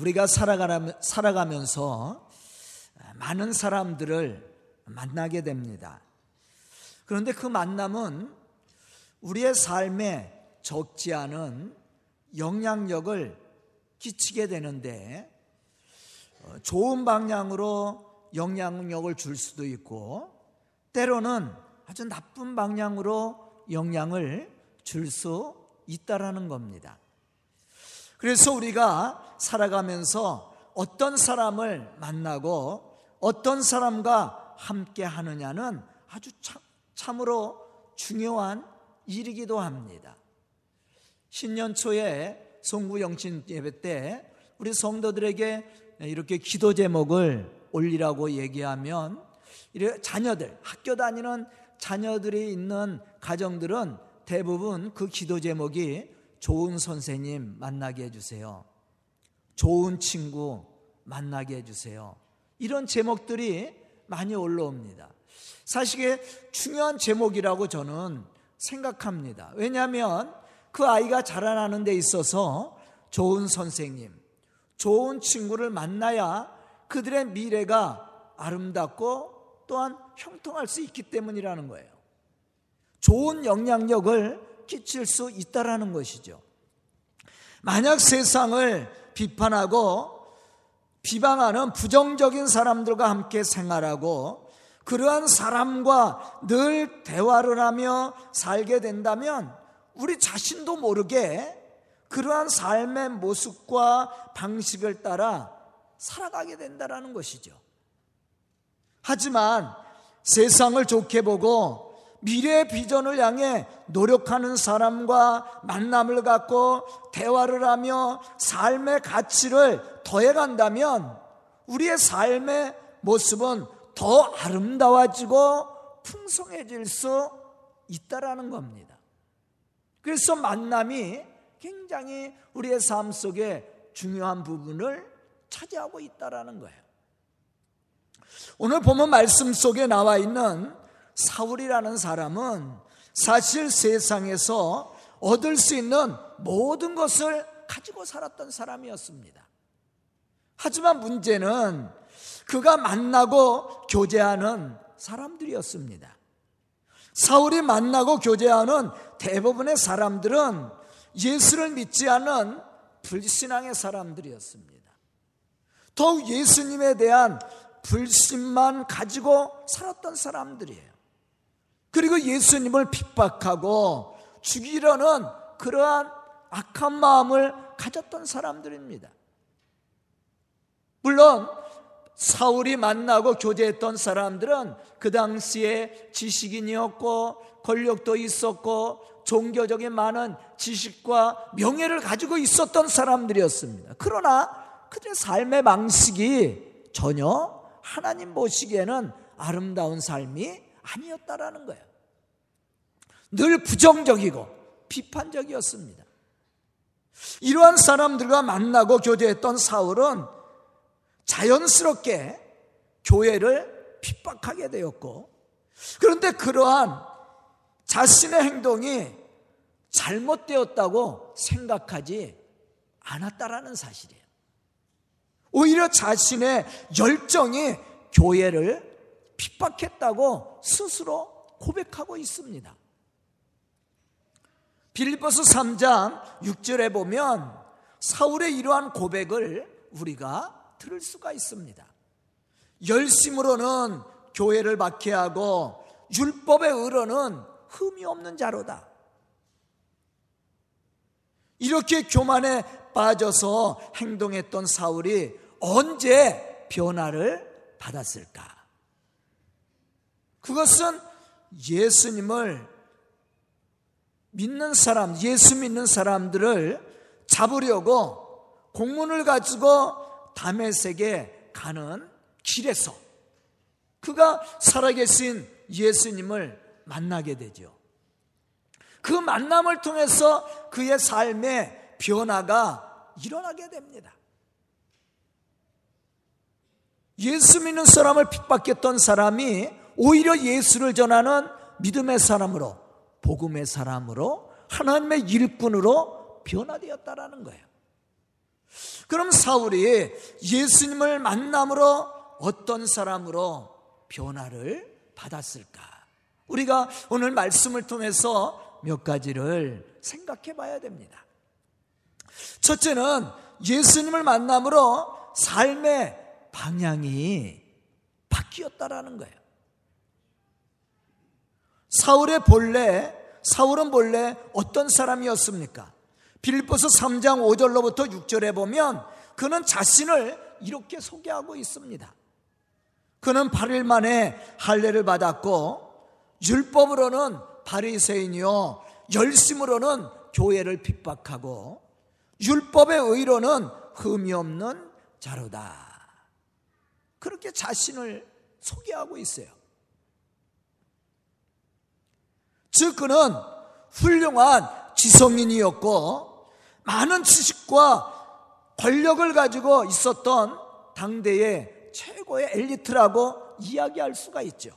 우리가 살아가면서 많은 사람들을 만나게 됩니다. 그런데 그 만남은 우리의 삶에 적지 않은 영향력을 끼치게 되는데 어, 좋은 방향으로 영향력을 줄 수도 있고 때로는 아주 나쁜 방향으로 영향을 줄 수 있다라는 겁니다. 그래서 우리가 살아가면서 어떤 사람을 만나고 어떤 사람과 함께 하느냐는 아주 참, 참으로 중요한 일이기도 합니다. 신년 초에 송구 영신 예배 때 우리 성도들에게 이렇게 기도 제목을 올리라고 얘기하면 자녀들 학교 다니는 자녀들이 있는 가정들은 대부분 그 기도 제목이 좋은 선생님 만나게 해주세요. 좋은 친구 만나게 해주세요. 이런 제목들이 많이 올라옵니다. 사실 중요한 제목이라고 저는 생각합니다. 왜냐하면 그 아이가 자라나는 데 있어서 좋은 선생님, 좋은 친구를 만나야 그들의 미래가 아름답고 또한 형통할 수 있기 때문이라는 거예요. 좋은 영향력을 끼칠 수 있다라는 것이죠. 만약 세상을 비판하고 비방하는 부정적인 사람들과 함께 생활하고 그러한 사람과 늘 대화를 하며 살게 된다면 우리 자신도 모르게 그러한 삶의 모습과 방식을 따라 살아가게 된다라는 것이죠. 하지만 세상을 좋게 보고 미래의 비전을 향해 노력하는 사람과 만남을 갖고 대화를 하며 삶의 가치를 더해간다면 우리의 삶의 모습은 더 아름다워지고 풍성해질 수 있다라는 겁니다. 그래서 만남이 굉장히 우리의 삶 속에 중요한 부분을 차지하고 있다라는 거예요. 오늘 보면 말씀 속에 나와 있는 사울이라는 사람은 사실 세상에서 얻을 수 있는 모든 것을 가지고 살았던 사람이었습니다. 하지만 문제는 그가 만나고 교제하는 사람들이었습니다. 사울이 만나고 교제하는 대부분의 사람들은 예수를 믿지 않은 불신앙의 사람들이었습니다. 더욱 예수님에 대한 불신만 가지고 살았던 사람들이에요. 그리고 예수님을 핍박하고 죽이려는 그러한 악한 마음을 가졌던 사람들입니다. 물론 사울이 만나고 교제했던 사람들은 그 당시에 지식인이었고 권력도 있었고 종교적인 많은 지식과 명예를 가지고 있었던 사람들이었습니다. 그러나 그들의 삶의 방식이 전혀 하나님 보시기에는 아름다운 삶이 아니었다라는 거예요. 늘 부정적이고 비판적이었습니다. 이러한 사람들과 만나고 교제했던 사울은 자연스럽게 교회를 핍박하게 되었고, 그런데 그러한 자신의 행동이 잘못되었다고 생각하지 않았다라는 사실이에요. 오히려 자신의 열정이 교회를 핍박했다고 스스로 고백하고 있습니다. 빌리포스 3장 6절에 보면 사울의 이러한 고백을 우리가 들을 수가 있습니다. 열심으로는 교회를 박해하고 율법의 의로는 흠이 없는 자로다. 이렇게 교만에 빠져서 행동했던 사울이 언제 변화를 받았을까? 그것은 예수님을 믿는 사람, 예수 믿는 사람들을 잡으려고 공문을 가지고 담에색에 가는 길에서 그가 살아계신 예수님을 만나게 되죠. 그 만남을 통해서 그의 삶의 변화가 일어나게 됩니다. 예수 믿는 사람을 핍박했던 사람이 오히려 예수를 전하는 믿음의 사람으로, 복음의 사람으로, 하나님의 일꾼으로 변화되었다라는 거예요. 그럼 사울이 예수님을 만남으로 어떤 사람으로 변화를 받았을까? 우리가 오늘 말씀을 통해서 몇 가지를 생각해 봐야 됩니다. 첫째는 예수님을 만남으로 삶의 방향이 바뀌었다라는 거예요. 사울의 본래 사울은 본래 어떤 사람이었습니까? 빌립보서 3장 5절로부터 6절에 보면 그는 자신을 이렇게 소개하고 있습니다. 그는 8일 만에 할례를 받았고 율법으로는 바리새인이요 열심으로는 교회를 핍박하고 율법의 의로는 흠이 없는 자로다. 그렇게 자신을 소개하고 있어요. 즉 그는 훌륭한 지성인이었고 많은 지식과 권력을 가지고 있었던 당대의 최고의 엘리트라고 이야기할 수가 있죠.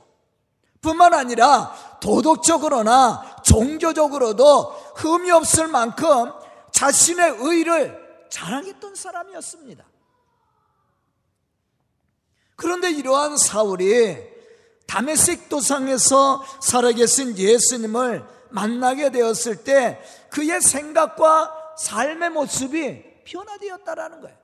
뿐만 아니라 도덕적으로나 종교적으로도 흠이 없을 만큼 자신의 의를 자랑했던 사람이었습니다. 그런데 이러한 사울이 다메섹 도상에서 살아계신 예수님을 만나게 되었을 때 그의 생각과 삶의 모습이 변화되었다라는 거예요.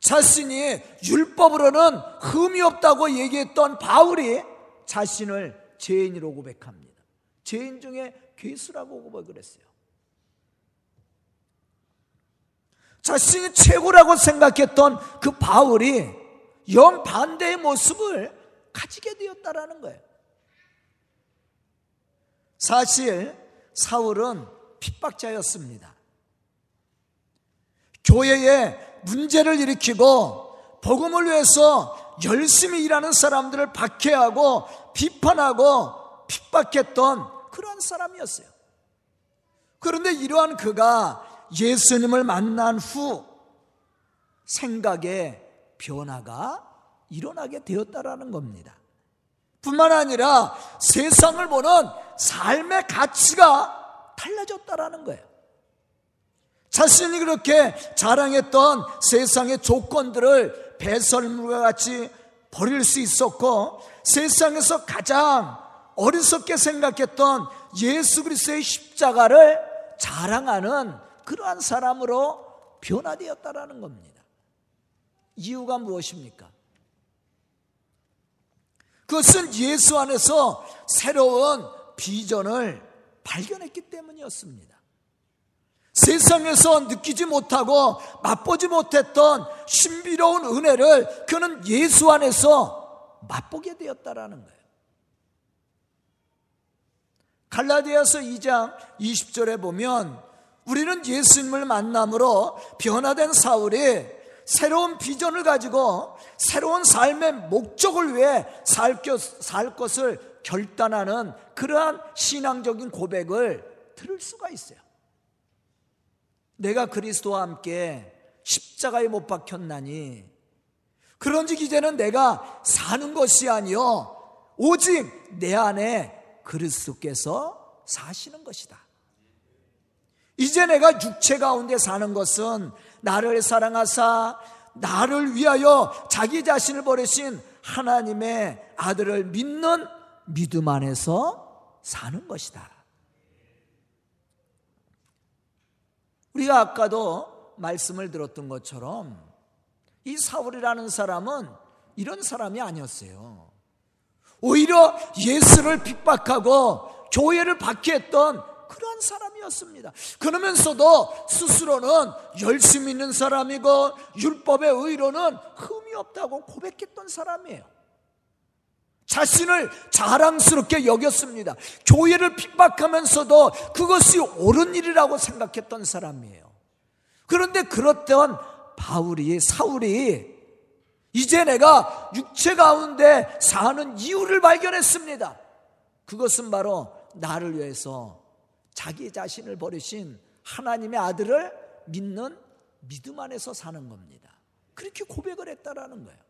자신이 율법으로는 흠이 없다고 얘기했던 바울이 자신을 죄인이라고 고백합니다. 죄인 중에 괴수라고 고백을 했어요. 자신이 최고라고 생각했던 그 바울이 영 반대의 모습을 가지게 되었다라는 거예요. 사실 사울은 핍박자였습니다. 교회에 문제를 일으키고 복음을 위해서 열심히 일하는 사람들을 박해하고 비판하고 핍박했던 그러한 사람이었어요. 그런데 이러한 그가 예수님을 만난 후 생각의 변화가 일어나게 되었다라는 겁니다. 뿐만 아니라 세상을 보는 삶의 가치가 달라졌다라는 거예요. 자신이 그렇게 자랑했던 세상의 조건들을 배설물과 같이 버릴 수 있었고 세상에서 가장 어리석게 생각했던 예수 그리스도의 십자가를 자랑하는 그러한 사람으로 변화되었다라는 겁니다. 이유가 무엇입니까? 그것은 예수 안에서 새로운 비전을 발견했기 때문이었습니다. 세상에서 느끼지 못하고 맛보지 못했던 신비로운 은혜를 그는 예수 안에서 맛보게 되었다라는 거예요. 갈라디아서 2장 20절에 보면 우리는 예수님을 만남으로 변화된 사울이 새로운 비전을 가지고 새로운 삶의 목적을 위해 살, 살 것을 결단하는 그러한 신앙적인 고백을 들을 수가 있어요. 내가 그리스도와 함께 십자가에 못 박혔나니 그런즉 이제는 내가 사는 것이 아니요 오직 내 안에 그리스도께서 사시는 것이다. 이제 내가 육체 가운데 사는 것은 나를 사랑하사 나를 위하여 자기 자신을 버리신 하나님의 아들을 믿는 믿음 안에서 사는 것이다. 우리가 아까도 말씀을 들었던 것처럼 이 사울이라는 사람은 이런 사람이 아니었어요. 오히려 예수를 핍박하고 교회를 박해했던 그러한 사람이었습니다. 그러면서도 스스로는 열심히 있는 사람이고 율법의 의로는 흠이 없다고 고백했던 사람이에요. 자신을 자랑스럽게 여겼습니다. 교회를 핍박하면서도 그것이 옳은 일이라고 생각했던 사람이에요. 그런데 그렇던 바울이, 사울이 이제 내가 육체 가운데 사는 이유를 발견했습니다. 그것은 바로 나를 위해서 자기 자신을 버리신 하나님의 아들을 믿는 믿음 안에서 사는 겁니다. 그렇게 고백을 했다라는 거예요.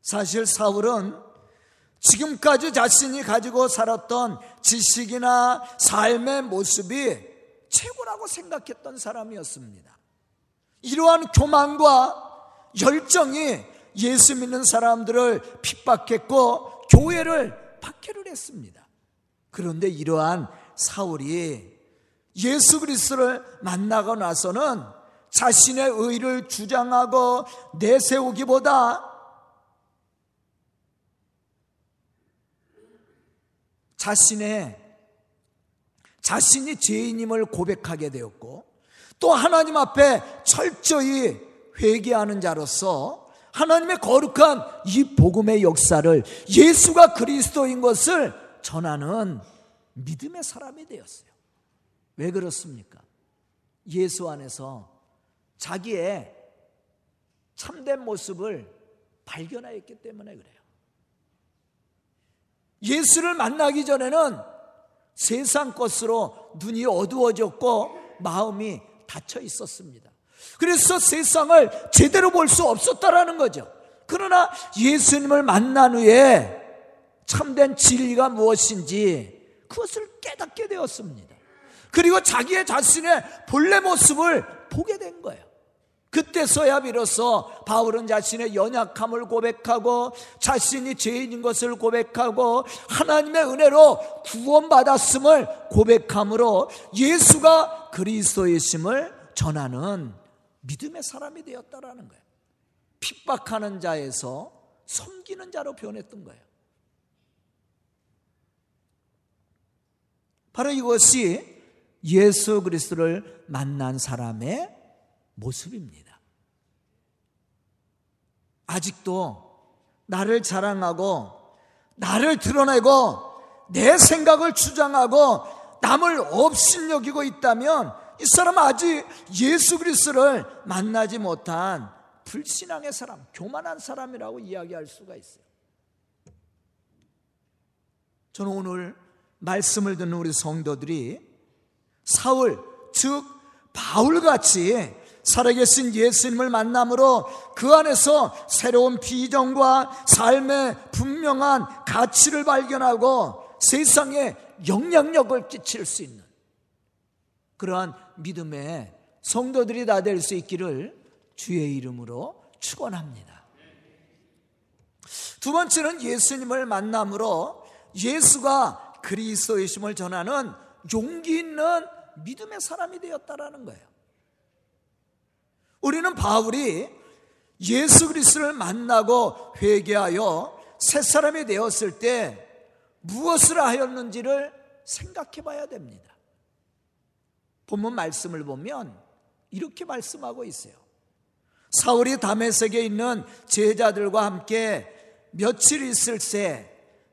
사실 사울은 지금까지 자신이 가지고 살았던 지식이나 삶의 모습이 최고라고 생각했던 사람이었습니다. 이러한 교만과 열정이 예수 믿는 사람들을 핍박했고 교회를 박해를 했습니다. 그런데 이러한 사울이 예수 그리스도를 만나고 나서는 자신의 의를 주장하고 내세우기보다 자신의 자신이 죄인임을 고백하게 되었고 또 하나님 앞에 철저히 회개하는 자로서 하나님의 거룩한 이 복음의 역사를 예수가 그리스도인 것을 전하는 믿음의 사람이 되었어요. 왜 그렇습니까? 예수 안에서 자기의 참된 모습을 발견하였기 때문에 그래요. 예수를 만나기 전에는 세상 것으로 눈이 어두워졌고 마음이 닫혀 있었습니다. 그래서 세상을 제대로 볼 수 없었다라는 거죠. 그러나 예수님을 만난 후에 참된 진리가 무엇인지 그것을 깨닫게 되었습니다. 그리고 자기의 자신의 본래 모습을 보게 된 거예요. 그때서야 비로소 바울은 자신의 연약함을 고백하고 자신이 죄인인 것을 고백하고 하나님의 은혜로 구원받았음을 고백함으로 예수가 그리스도의심을 전하는 믿음의 사람이 되었다라는 거예요. 핍박하는 자에서 섬기는 자로 변했던 거예요. 바로 이것이 예수 그리스도를 만난 사람의 모습입니다. 아직도 나를 자랑하고 나를 드러내고 내 생각을 주장하고 남을 업신여기고 있다면 이 사람은 아직 예수 그리스도를 만나지 못한 불신앙의 사람, 교만한 사람이라고 이야기할 수가 있어요. 저는 오늘 말씀을 듣는 우리 성도들이 사울, 즉 바울같이 살아계신 예수님을 만남으로 그 안에서 새로운 비전과 삶의 분명한 가치를 발견하고 세상에 영향력을 끼칠 수 있는 그러한 믿음의 성도들이 다 될 수 있기를 주의 이름으로 축원합니다. 두 번째는 예수님을 만남으로 예수가 그리스도이심을 전하는 용기 있는 믿음의 사람이 되었다라는 거예요. 우리는 바울이 예수 그리스도를 만나고 회개하여 새 사람이 되었을 때 무엇을 하였는지를 생각해 봐야 됩니다. 본문 말씀을 보면 이렇게 말씀하고 있어요. 사울이 다메섹에 있는 제자들과 함께 며칠 있을 새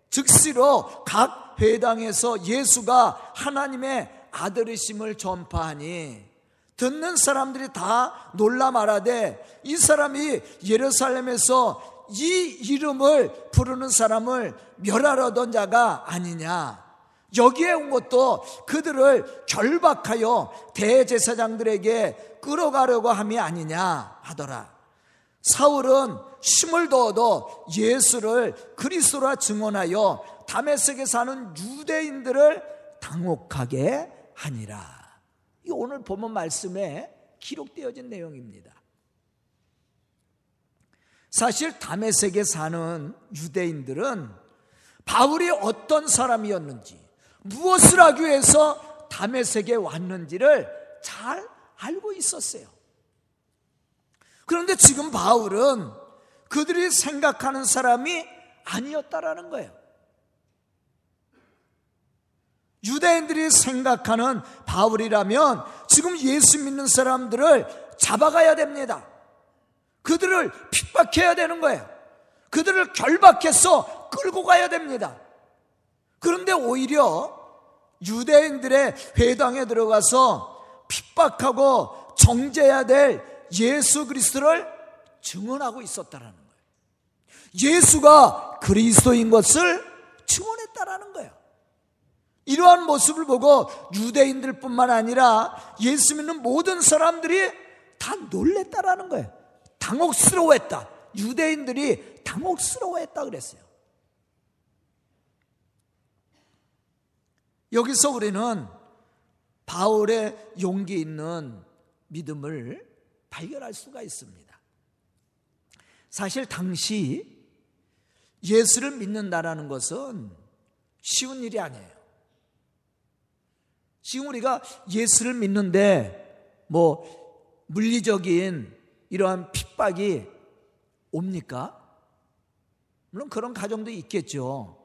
즉시로 각 회당에서 예수가 하나님의 아들이심을 전파하니 듣는 사람들이 다 놀라 말하되 이 사람이 예루살렘에서 이 이름을 부르는 사람을 멸하려던 자가 아니냐. 여기에 온 것도 그들을 결박하여 대제사장들에게 끌어가려고 함이 아니냐 하더라. 사울은 힘을 더어도 예수를 그리스도라 증언하여 다메섹에 사는 유대인들을 당혹하게 하니라. 이 오늘 보면 말씀에 기록되어진 내용입니다. 사실 다메섹에 사는 유대인들은 바울이 어떤 사람이었는지 무엇을 하기 위해서 다메섹에 왔는지를 잘 알고 있었어요. 그런데 지금 바울은 그들이 생각하는 사람이 아니었다라는 거예요. 유대인들이 생각하는 바울이라면 지금 예수 믿는 사람들을 잡아가야 됩니다. 그들을 핍박해야 되는 거예요. 그들을 결박해서 끌고 가야 됩니다. 그런데 오히려 유대인들의 회당에 들어가서 핍박하고 정죄해야 될 예수 그리스도를 증언하고 있었다라는 거예요. 예수가 그리스도인 것을 증언했다라는 거예요. 이러한 모습을 보고 유대인들뿐만 아니라 예수 믿는 모든 사람들이 다 놀랬다라는 거예요. 당혹스러워했다. 유대인들이 당혹스러워했다 그랬어요. 여기서 우리는 바울의 용기 있는 믿음을 발견할 수가 있습니다. 사실 당시 예수를 믿는다라는 것은 쉬운 일이 아니에요. 지금 우리가 예수를 믿는데 뭐 물리적인 이러한 핍박이 옵니까? 물론 그런 가정도 있겠죠.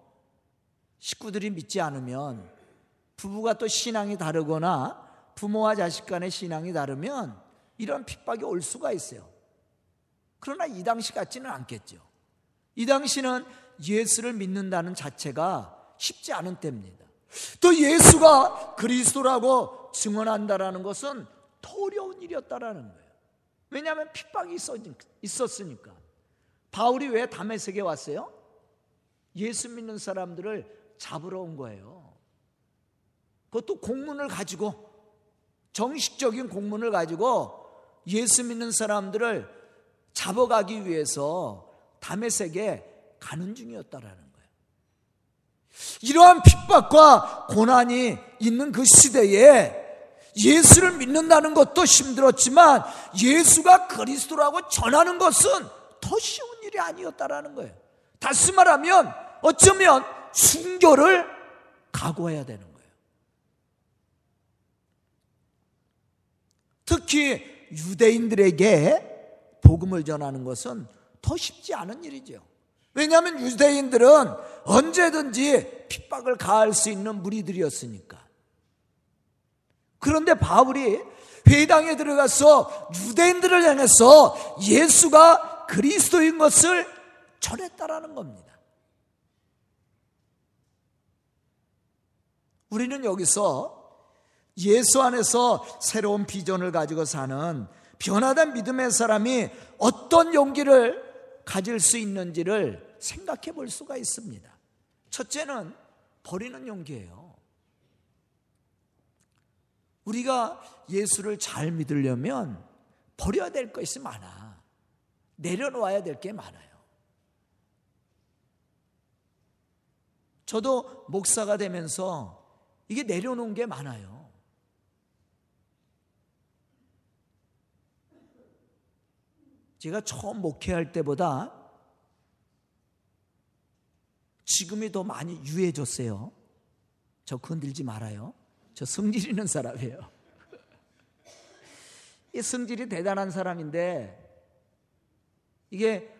식구들이 믿지 않으면 부부가 또 신앙이 다르거나 부모와 자식 간의 신앙이 다르면 이런 핍박이 올 수가 있어요. 그러나 이 당시 같지는 않겠죠. 이 당시는 예수를 믿는다는 자체가 쉽지 않은 때입니다. 또 예수가 그리스도라고 증언한다라는 것은 더 어려운 일이었다라는 거예요. 왜냐하면 핍박이 있었으니까. 바울이 왜 담에색에 왔어요? 예수 믿는 사람들을 잡으러 온 거예요. 그것도 공문을 가지고 정식적인 공문을 가지고 예수 믿는 사람들을 잡아가기 위해서 담에색에 가는 중이었다라는 거예요. 이러한 핍박과 고난이 있는 그 시대에 예수를 믿는다는 것도 힘들었지만 예수가 그리스도라고 전하는 것은 더 쉬운 일이 아니었다라는 거예요. 다시 말하면 어쩌면 순교를 각오해야 되는 거예요. 특히 유대인들에게 복음을 전하는 것은 더 쉽지 않은 일이죠. 왜냐하면 유대인들은 언제든지 핍박을 가할 수 있는 무리들이었으니까. 그런데 바울이 회당에 들어가서 유대인들을 향해서 예수가 그리스도인 것을 전했다라는 겁니다. 우리는 여기서 예수 안에서 새로운 비전을 가지고 사는 변화된 믿음의 사람이 어떤 용기를 가질 수 있는지를 생각해 볼 수가 있습니다. 첫째는 버리는 용기예요. 우리가 예수를 잘 믿으려면 버려야 될 것이 많아. 내려놓아야 될 게 많아요. 저도 목사가 되면서 이게 내려놓은 게 많아요. 제가 처음 목회할 때보다 지금이 더 많이 유해졌어요. 저 건들지 말아요. 저 성질 있는 사람이에요. 이 성질이 대단한 사람인데 이게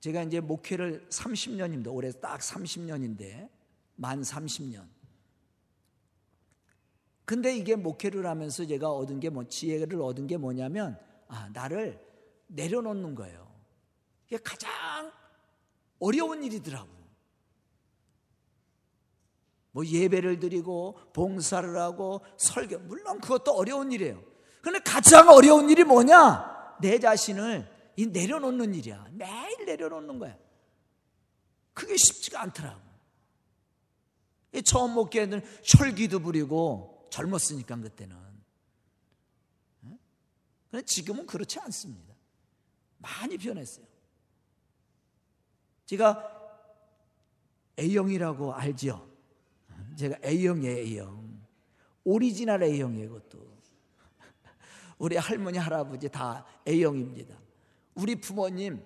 제가 이제 목회를 30년입니다. 올해 딱 30년인데 만 30년. 근데 이게 목회를 하면서 제가 얻은 게 뭐 지혜를 얻은 게 뭐냐면 아 나를 내려놓는 거예요. 이게 가장 어려운 일이더라고. 뭐 예배를 드리고 봉사를 하고 설교 물론 그것도 어려운 일이에요. 근데 가장 어려운 일이 뭐냐? 내 자신을 이 내려놓는 일이야. 매일 내려놓는 거야. 그게 쉽지가 않더라고. 처음 목회는 혈기도 부리고 젊었으니까 그때는. 지금은 그렇지 않습니다. 많이 변했어요. 제가 A형이라고 알죠? 제가 A형이에요, A형. 오리지널 A형이에요, 그것도. 우리 할머니, 할아버지 다 A형입니다. 우리 부모님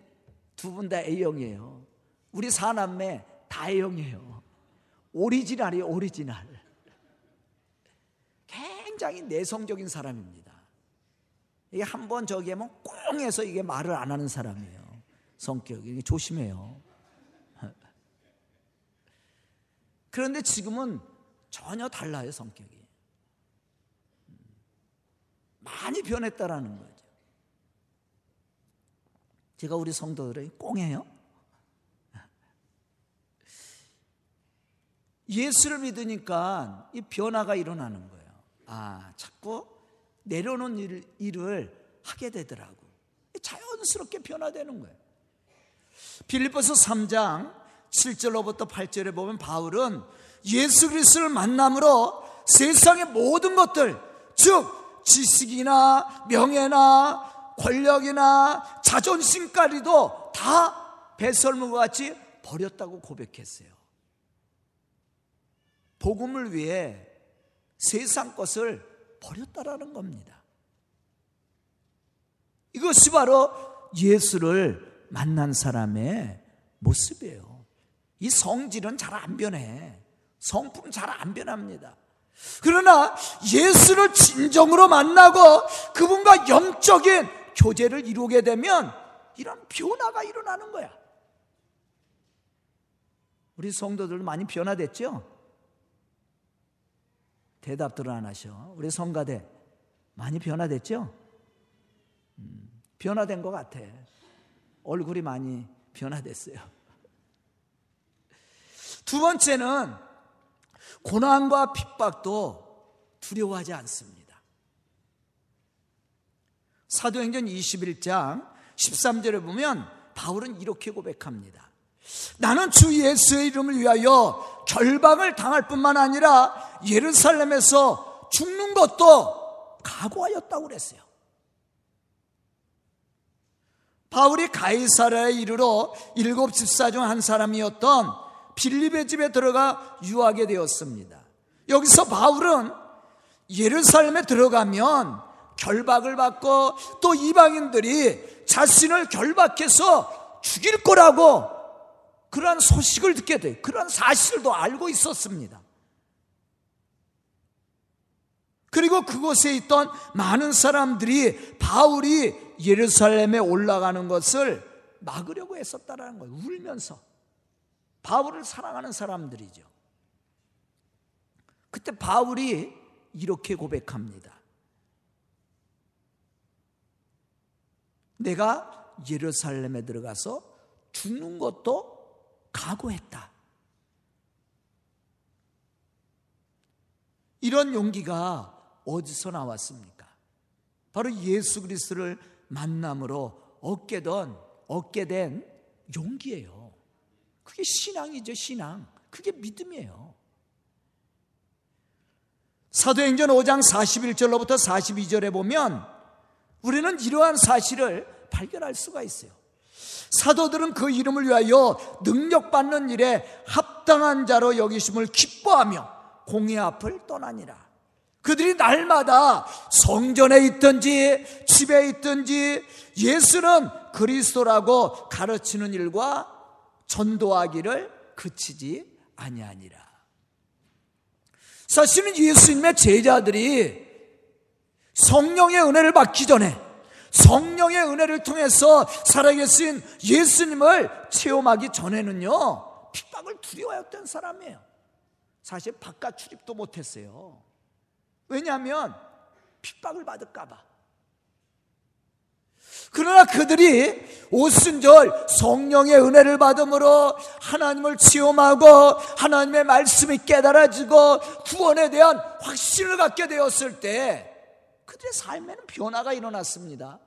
두 분 다 A형이에요. 우리 사남매 다 A형이에요. 오리지널이 오리지널. 굉장히 내성적인 사람입니다. 이게 한 번 저기 하면 꽁 해서 이게 말을 안 하는 사람이에요. 성격이. 조심해요. 그런데 지금은 전혀 달라요, 성격이. 많이 변했다라는 거죠. 제가 우리 성도들의 꽁해요? 예수를 믿으니까 이 변화가 일어나는 거예요. 아, 자꾸 내려놓은 일, 일을 하게 되더라고. 자연스럽게 변화되는 거예요. 빌립보서 3장 7절로부터 8절에 보면 바울은 예수 그리스도를 만남으로 세상의 모든 것들, 즉 지식이나 명예나 권력이나 자존심까지도 다 배설물과 같이 버렸다고 고백했어요. 복음을 위해 세상 것을 버렸다라는 겁니다. 이것이 바로 예수를 만난 사람의 모습이에요. 이 성질은 잘 안 변해. 성품 잘 안 변합니다. 그러나 예수를 진정으로 만나고 그분과 영적인 교제를 이루게 되면 이런 변화가 일어나는 거야. 우리 성도들 많이 변화됐죠? 대답들을 안 하셔. 우리 성가대 많이 변화됐죠? 음, 변화된 것 같아. 얼굴이 많이 변화됐어요. 두 번째는 고난과 핍박도 두려워하지 않습니다. 사도행전 21장 13절에 보면 바울은 이렇게 고백합니다. 나는 주 예수의 이름을 위하여 결박을 당할 뿐만 아니라 예루살렘에서 죽는 것도 각오하였다고 그랬어요. 바울이 가이사라에 이르러 일곱 집사 중 한 사람이었던 빌립의 집에 들어가 유하게 되었습니다. 여기서 바울은 예루살렘에 들어가면 결박을 받고 또 이방인들이 자신을 결박해서 죽일 거라고 그러한 소식을 듣게 돼. 그러한 사실도 알고 있었습니다. 그리고 그곳에 있던 많은 사람들이 바울이 예루살렘에 올라가는 것을 막으려고 했었다라는 거예요. 울면서. 바울을 사랑하는 사람들이죠. 그때 바울이 이렇게 고백합니다. 내가 예루살렘에 들어가서 죽는 것도 각오했다. 이런 용기가 어디서 나왔습니까? 바로 예수 그리스도를 만남으로 얻게 된, 얻게 된 용기예요. 그게 신앙이죠, 신앙. 그게 믿음이에요. 사도행전 5장 41절로부터 42절에 보면 우리는 이러한 사실을 발견할 수가 있어요. 사도들은 그 이름을 위하여 능력받는 일에 합당한 자로 여기심을 기뻐하며 공의 앞을 떠나니라. 그들이 날마다 성전에 있든지 집에 있든지 예수는 그리스도라고 가르치는 일과 전도하기를 그치지 아니하니라. 사실은 예수님의 제자들이 성령의 은혜를 받기 전에 성령의 은혜를 통해서 살아계신 예수님을 체험하기 전에는요 핍박을 두려워했던 사람이에요. 사실 바깥 출입도 못했어요. 왜냐하면 핍박을 받을까봐. 그러나 그들이 오순절 성령의 은혜를 받음으로 하나님을 체험하고 하나님의 말씀이 깨달아지고 구원에 대한 확신을 갖게 되었을 때 그들의 삶에는 변화가 일어났습니다.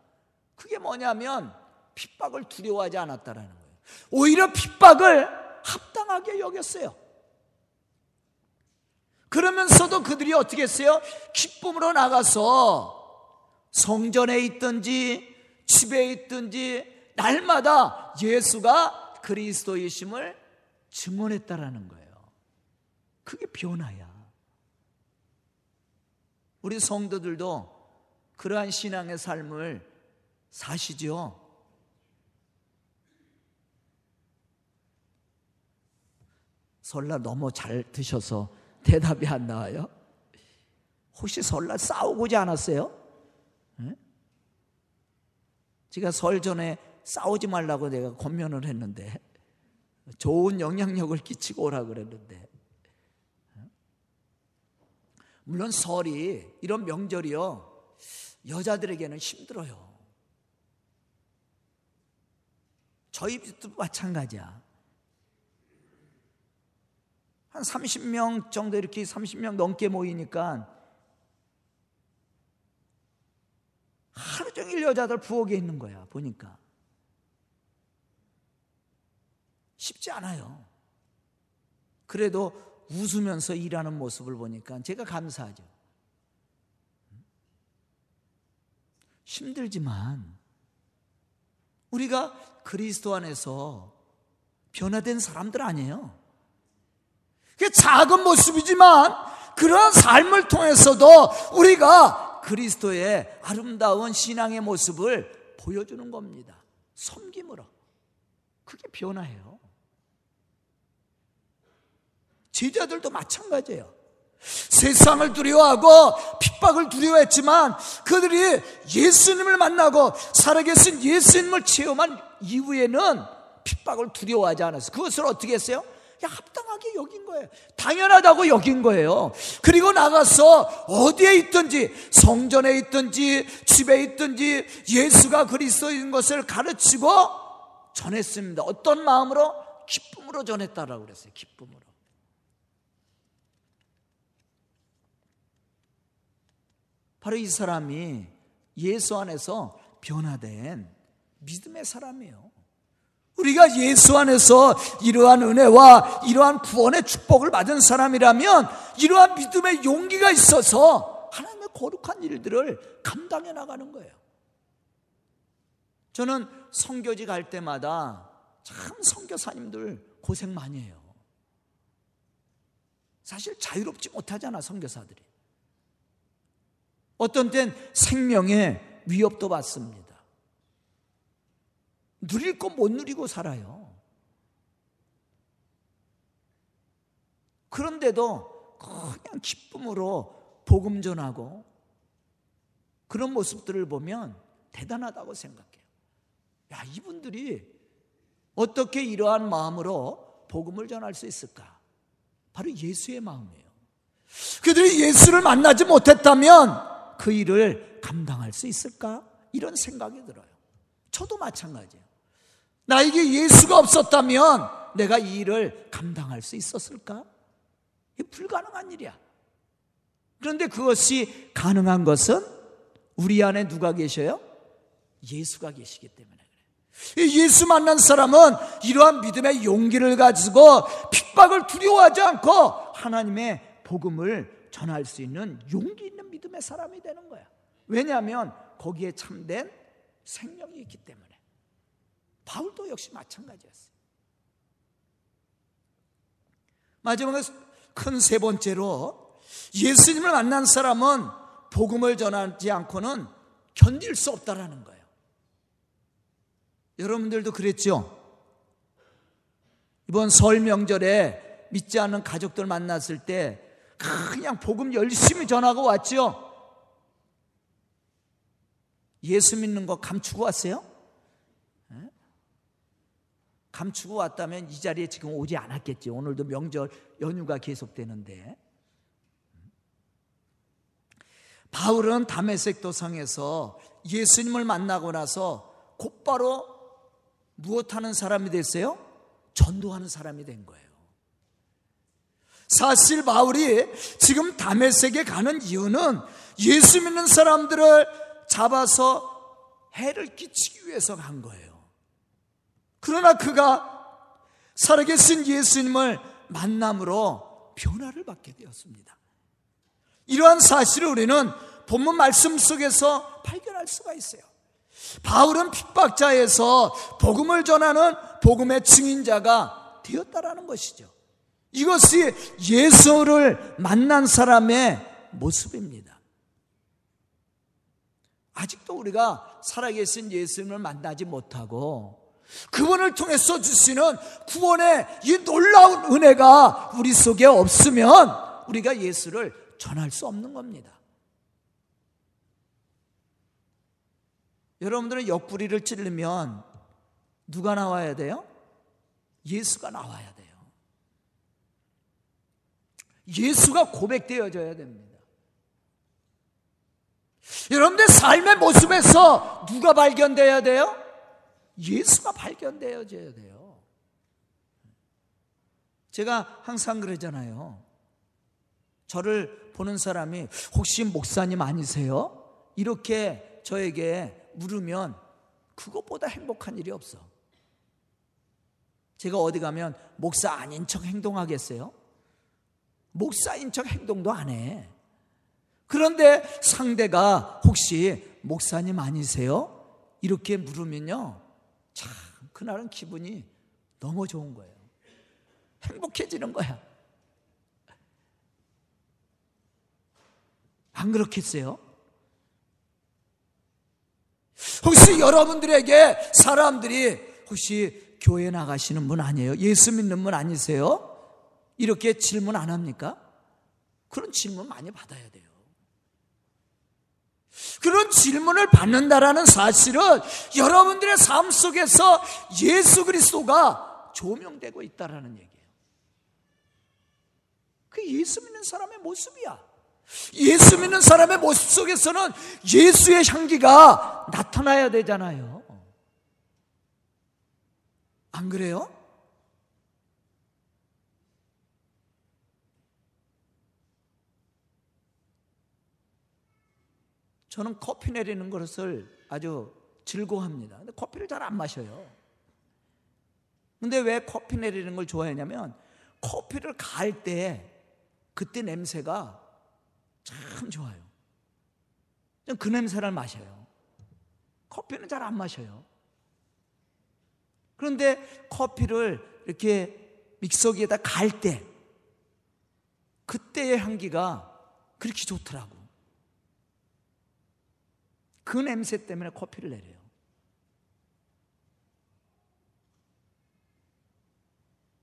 그게 뭐냐면 핍박을 두려워하지 않았다라는 거예요. 오히려 핍박을 합당하게 여겼어요. 그러면서도 그들이 어떻게 했어요? 기쁨으로 나가서 성전에 있든지 집에 있든지 날마다 예수가 그리스도이심을 증언했다라는 거예요. 그게 변화야. 우리 성도들도 그러한 신앙의 삶을 사시죠. 설날 너무 잘 드셔서 대답이 안 나와요? 혹시 설날 싸우고지 않았어요? 네? 제가 설 전에 싸우지 말라고 내가 권면을 했는데 좋은 영향력을 끼치고 오라 그랬는데 물론 설이 이런 명절이요 여자들에게는 힘들어요. 저희 집도 마찬가지야. 한 30명 정도 이렇게 30명 넘게 모이니까 하루 종일 여자들 부엌에 있는 거야, 보니까. 쉽지 않아요. 그래도 웃으면서 일하는 모습을 보니까 제가 감사하죠. 힘들지만 우리가 그리스도 안에서 변화된 사람들 아니에요. 그 작은 모습이지만 그러한 삶을 통해서도 우리가 그리스도의 아름다운 신앙의 모습을 보여주는 겁니다. 섬김으로. 그게 변화예요. 제자들도 마찬가지예요. 세상을 두려워하고 핍박을 두려워했지만 그들이 예수님을 만나고 살아계신 예수님을 체험한 이후에는 핍박을 두려워하지 않았어요. 그것을 어떻게 했어요? 야, 합당하게 여긴 거예요. 당연하다고 여긴 거예요. 그리고 나가서 어디에 있든지 성전에 있든지 집에 있든지 예수가 그리스도인 것을 가르치고 전했습니다. 어떤 마음으로? 기쁨으로 전했다라고 그랬어요. 기쁨으로. 바로 이 사람이 예수 안에서 변화된 믿음의 사람이에요. 우리가 예수 안에서 이러한 은혜와 이러한 구원의 축복을 받은 사람이라면 이러한 믿음의 용기가 있어서 하나님의 거룩한 일들을 감당해 나가는 거예요. 저는 성교지 갈 때마다 참 성교사님들 고생 많이 해요. 사실 자유롭지 못하잖아, 성교사들이. 어떤 땐 생명의 위협도 받습니다. 누릴 거 못 누리고 살아요. 그런데도 그냥 기쁨으로 복음 전하고 그런 모습들을 보면 대단하다고 생각해요. 야, 이분들이 어떻게 이러한 마음으로 복음을 전할 수 있을까? 바로 예수의 마음이에요. 그들이 예수를 만나지 못했다면 그 일을 감당할 수 있을까? 이런 생각이 들어요. 저도 마찬가지예요. 나에게 예수가 없었다면 내가 이 일을 감당할 수 있었을까? 불가능한 일이야. 그런데 그것이 가능한 것은 우리 안에 누가 계셔요? 예수가 계시기 때문에 그래요. 예수 만난 사람은 이러한 믿음의 용기를 가지고 핍박을 두려워하지 않고 하나님의 복음을 전할 수 있는 용기 있는 믿음의 사람이 되는 거야. 왜냐하면 거기에 참된 생명이 있기 때문에. 바울도 역시 마찬가지였어요. 마지막에 큰 세 번째로 예수님을 만난 사람은 복음을 전하지 않고는 견딜 수 없다라는 거예요. 여러분들도 그랬죠? 이번 설 명절에 믿지 않는 가족들 만났을 때 그냥 복음 열심히 전하고 왔죠? 예수 믿는 거 감추고 왔어요? 감추고 왔다면 이 자리에 지금 오지 않았겠지. 오늘도 명절 연휴가 계속되는데. 바울은 담에색 도상에서 예수님을 만나고 나서 곧바로 무엇하는 사람이 됐어요? 전도하는 사람이 된 거예요. 사실 바울이 지금 담에색에 가는 이유는 예수 믿는 사람들을 잡아서 해를 끼치기 위해서 간 거예요. 그러나 그가 살아계신 예수님을 만남으로 변화를 받게 되었습니다. 이러한 사실을 우리는 본문 말씀 속에서 발견할 수가 있어요. 바울은 핍박자에서 복음을 전하는 복음의 증인자가 되었다라는 것이죠. 이것이 예수를 만난 사람의 모습입니다. 아직도 우리가 살아계신 예수님을 만나지 못하고 그분을 통해서 주시는 구원의 이 놀라운 은혜가 우리 속에 없으면 우리가 예수를 전할 수 없는 겁니다. 여러분들은 옆구리를 찌르면 누가 나와야 돼요? 예수가 나와야 돼요. 예수가 고백되어져야 됩니다. 여러분들 삶의 모습에서 누가 발견돼야 돼요? 예수가 발견되어져야 돼요. 제가 항상 그러잖아요. 저를 보는 사람이 혹시 목사님 아니세요? 이렇게 저에게 물으면 그것보다 행복한 일이 없어. 제가 어디 가면 목사 아닌 척 행동하겠어요? 목사인 척 행동도 안 해. 그런데 상대가 혹시 목사님 아니세요? 이렇게 물으면요. 참, 그날은 기분이 너무 좋은 거예요. 행복해지는 거야. 안 그렇겠어요? 혹시 여러분들에게 사람들이 혹시 교회 나가시는 분 아니에요? 예수 믿는 분 아니세요? 이렇게 질문 안 합니까? 그런 질문 많이 받아야 돼요. 그런 질문을 받는다라는 사실은 여러분들의 삶 속에서 예수 그리스도가 조명되고 있다라는 얘기예요. 그 예수 믿는 사람의 모습이야. 예수 믿는 사람의 모습 속에서는 예수의 향기가 나타나야 되잖아요. 안 그래요? 저는 커피 내리는 것을 아주 즐거워합니다. 근데 커피를 잘 안 마셔요. 근데 왜 커피 내리는 걸 좋아하냐면 커피를 갈 때 그때 냄새가 참 좋아요. 그 냄새를 마셔요. 커피는 잘 안 마셔요. 그런데 커피를 이렇게 믹서기에다 갈 때, 그때의 향기가 그렇게 좋더라고. 그 냄새 때문에 커피를 내려요.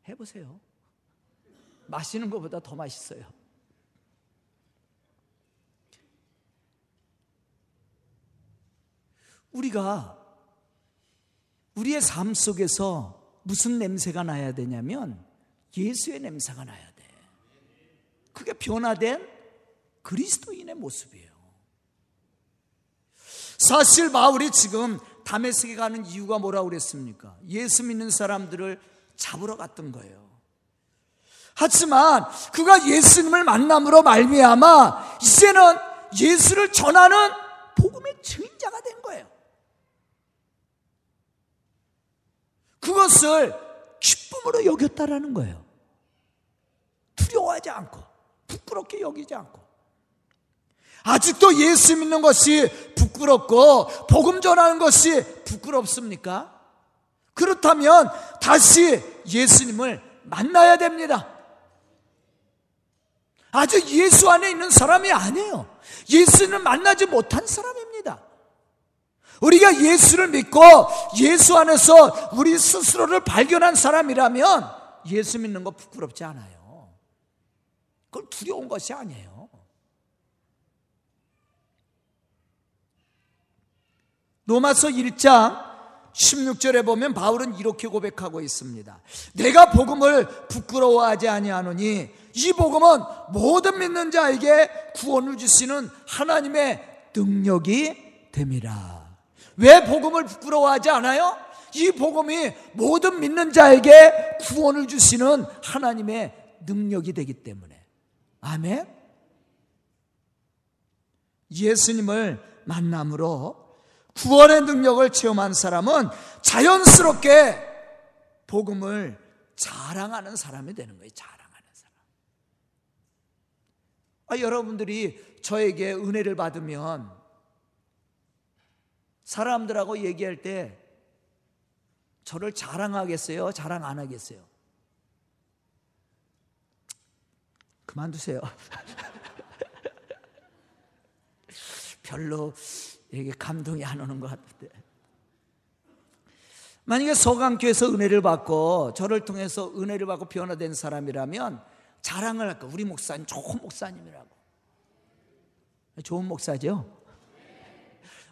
해보세요. 마시는 것보다 더 맛있어요. 우리가 우리의 삶 속에서 무슨 냄새가 나야 되냐면 예수의 냄새가 나야 돼. 그게 변화된 그리스도인의 모습이에요. 사실 바울이 지금 다메섹에 가는 이유가 뭐라고 그랬습니까? 예수 믿는 사람들을 잡으러 갔던 거예요. 하지만 그가 예수님을 만남으로 말미암아 이제는 예수를 전하는 복음의 증인자가 된 거예요. 그것을 기쁨으로 여겼다라는 거예요. 두려워하지 않고 부끄럽게 여기지 않고 아직도 예수 믿는 것이 부끄럽고 복음 전하는 것이 부끄럽습니까? 그렇다면 다시 예수님을 만나야 됩니다. 아직 예수 안에 있는 사람이 아니에요. 예수는 만나지 못한 사람입니다. 우리가 예수를 믿고 예수 안에서 우리 스스로를 발견한 사람이라면 예수 믿는 거 부끄럽지 않아요. 그걸 두려운 것이 아니에요. 로마서 1장 16절에 보면 바울은 이렇게 고백하고 있습니다. 내가 복음을 부끄러워하지 아니하노니 이 복음은 모든 믿는 자에게 구원을 주시는 하나님의 능력이 됨이라. 왜 복음을 부끄러워하지 않아요? 이 복음이 모든 믿는 자에게 구원을 주시는 하나님의 능력이 되기 때문에. 아멘. 예수님을 만남으로 구원의 능력을 체험한 사람은 자연스럽게 복음을 자랑하는 사람이 되는 거예요. 자랑하는 사람. 아, 여러분들이 저에게 은혜를 받으면 사람들하고 얘기할 때 저를 자랑하겠어요? 자랑 안 하겠어요? 그만두세요. 별로 이게 감동이 안 오는 것 같은데. 만약에 서강교에서 은혜를 받고 저를 통해서 은혜를 받고 변화된 사람이라면 자랑을 할까? 우리 목사님 좋은 목사님이라고. 좋은 목사죠?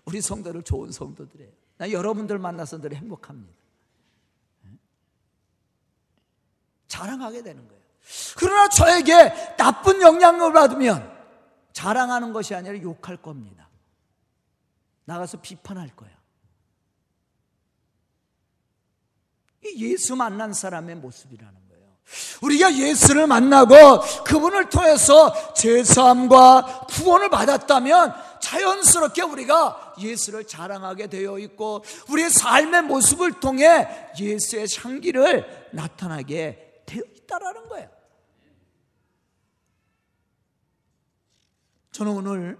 우리 성도를 좋은 성도들이에요. 나 여러분들 만나서 늘 행복합니다. 자랑하게 되는 거예요. 그러나 저에게 나쁜 영향을 받으면 자랑하는 것이 아니라 욕할 겁니다. 나가서 비판할 거야. 예수 만난 사람의 모습이라는 거예요. 우리가 예수를 만나고 그분을 통해서 제사함과 구원을 받았다면 자연스럽게 우리가 예수를 자랑하게 되어 있고 우리의 삶의 모습을 통해 예수의 향기를 나타나게 되어 있다라는 거예요. 저는 오늘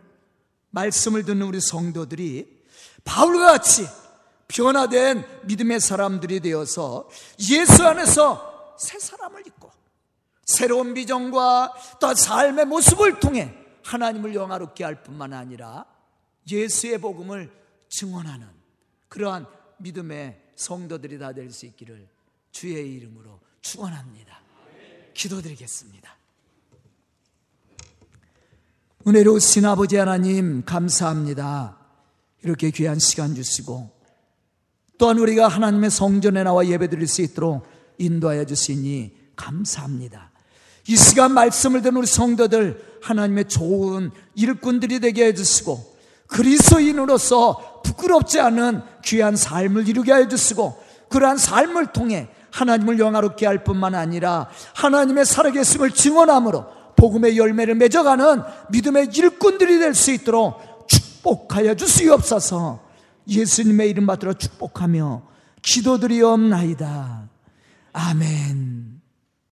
말씀을 듣는 우리 성도들이 바울과 같이 변화된 믿음의 사람들이 되어서 예수 안에서 새 사람을 입고 새로운 비전과 또 삶의 모습을 통해 하나님을 영화롭게 할 뿐만 아니라 예수의 복음을 증언하는 그러한 믿음의 성도들이 다 될 수 있기를 주의 이름으로 축원합니다. 기도드리겠습니다. 은혜로우신 아버지 하나님 감사합니다. 이렇게 귀한 시간 주시고 또한 우리가 하나님의 성전에 나와 예배드릴 수 있도록 인도하여 주시니 감사합니다. 이 시간 말씀을 듣는 우리 성도들 하나님의 좋은 일꾼들이 되게 해주시고 그리스도인으로서 부끄럽지 않은 귀한 삶을 이루게 해주시고 그러한 삶을 통해 하나님을 영화롭게 할 뿐만 아니라 하나님의 살아계심을 증언함으로 복음의 열매를 맺어가는 믿음의 일꾼들이 될 수 있도록 축복하여 주시옵소서 예수님의 이름 받들어 축복하며 기도드리옵나이다. 아멘.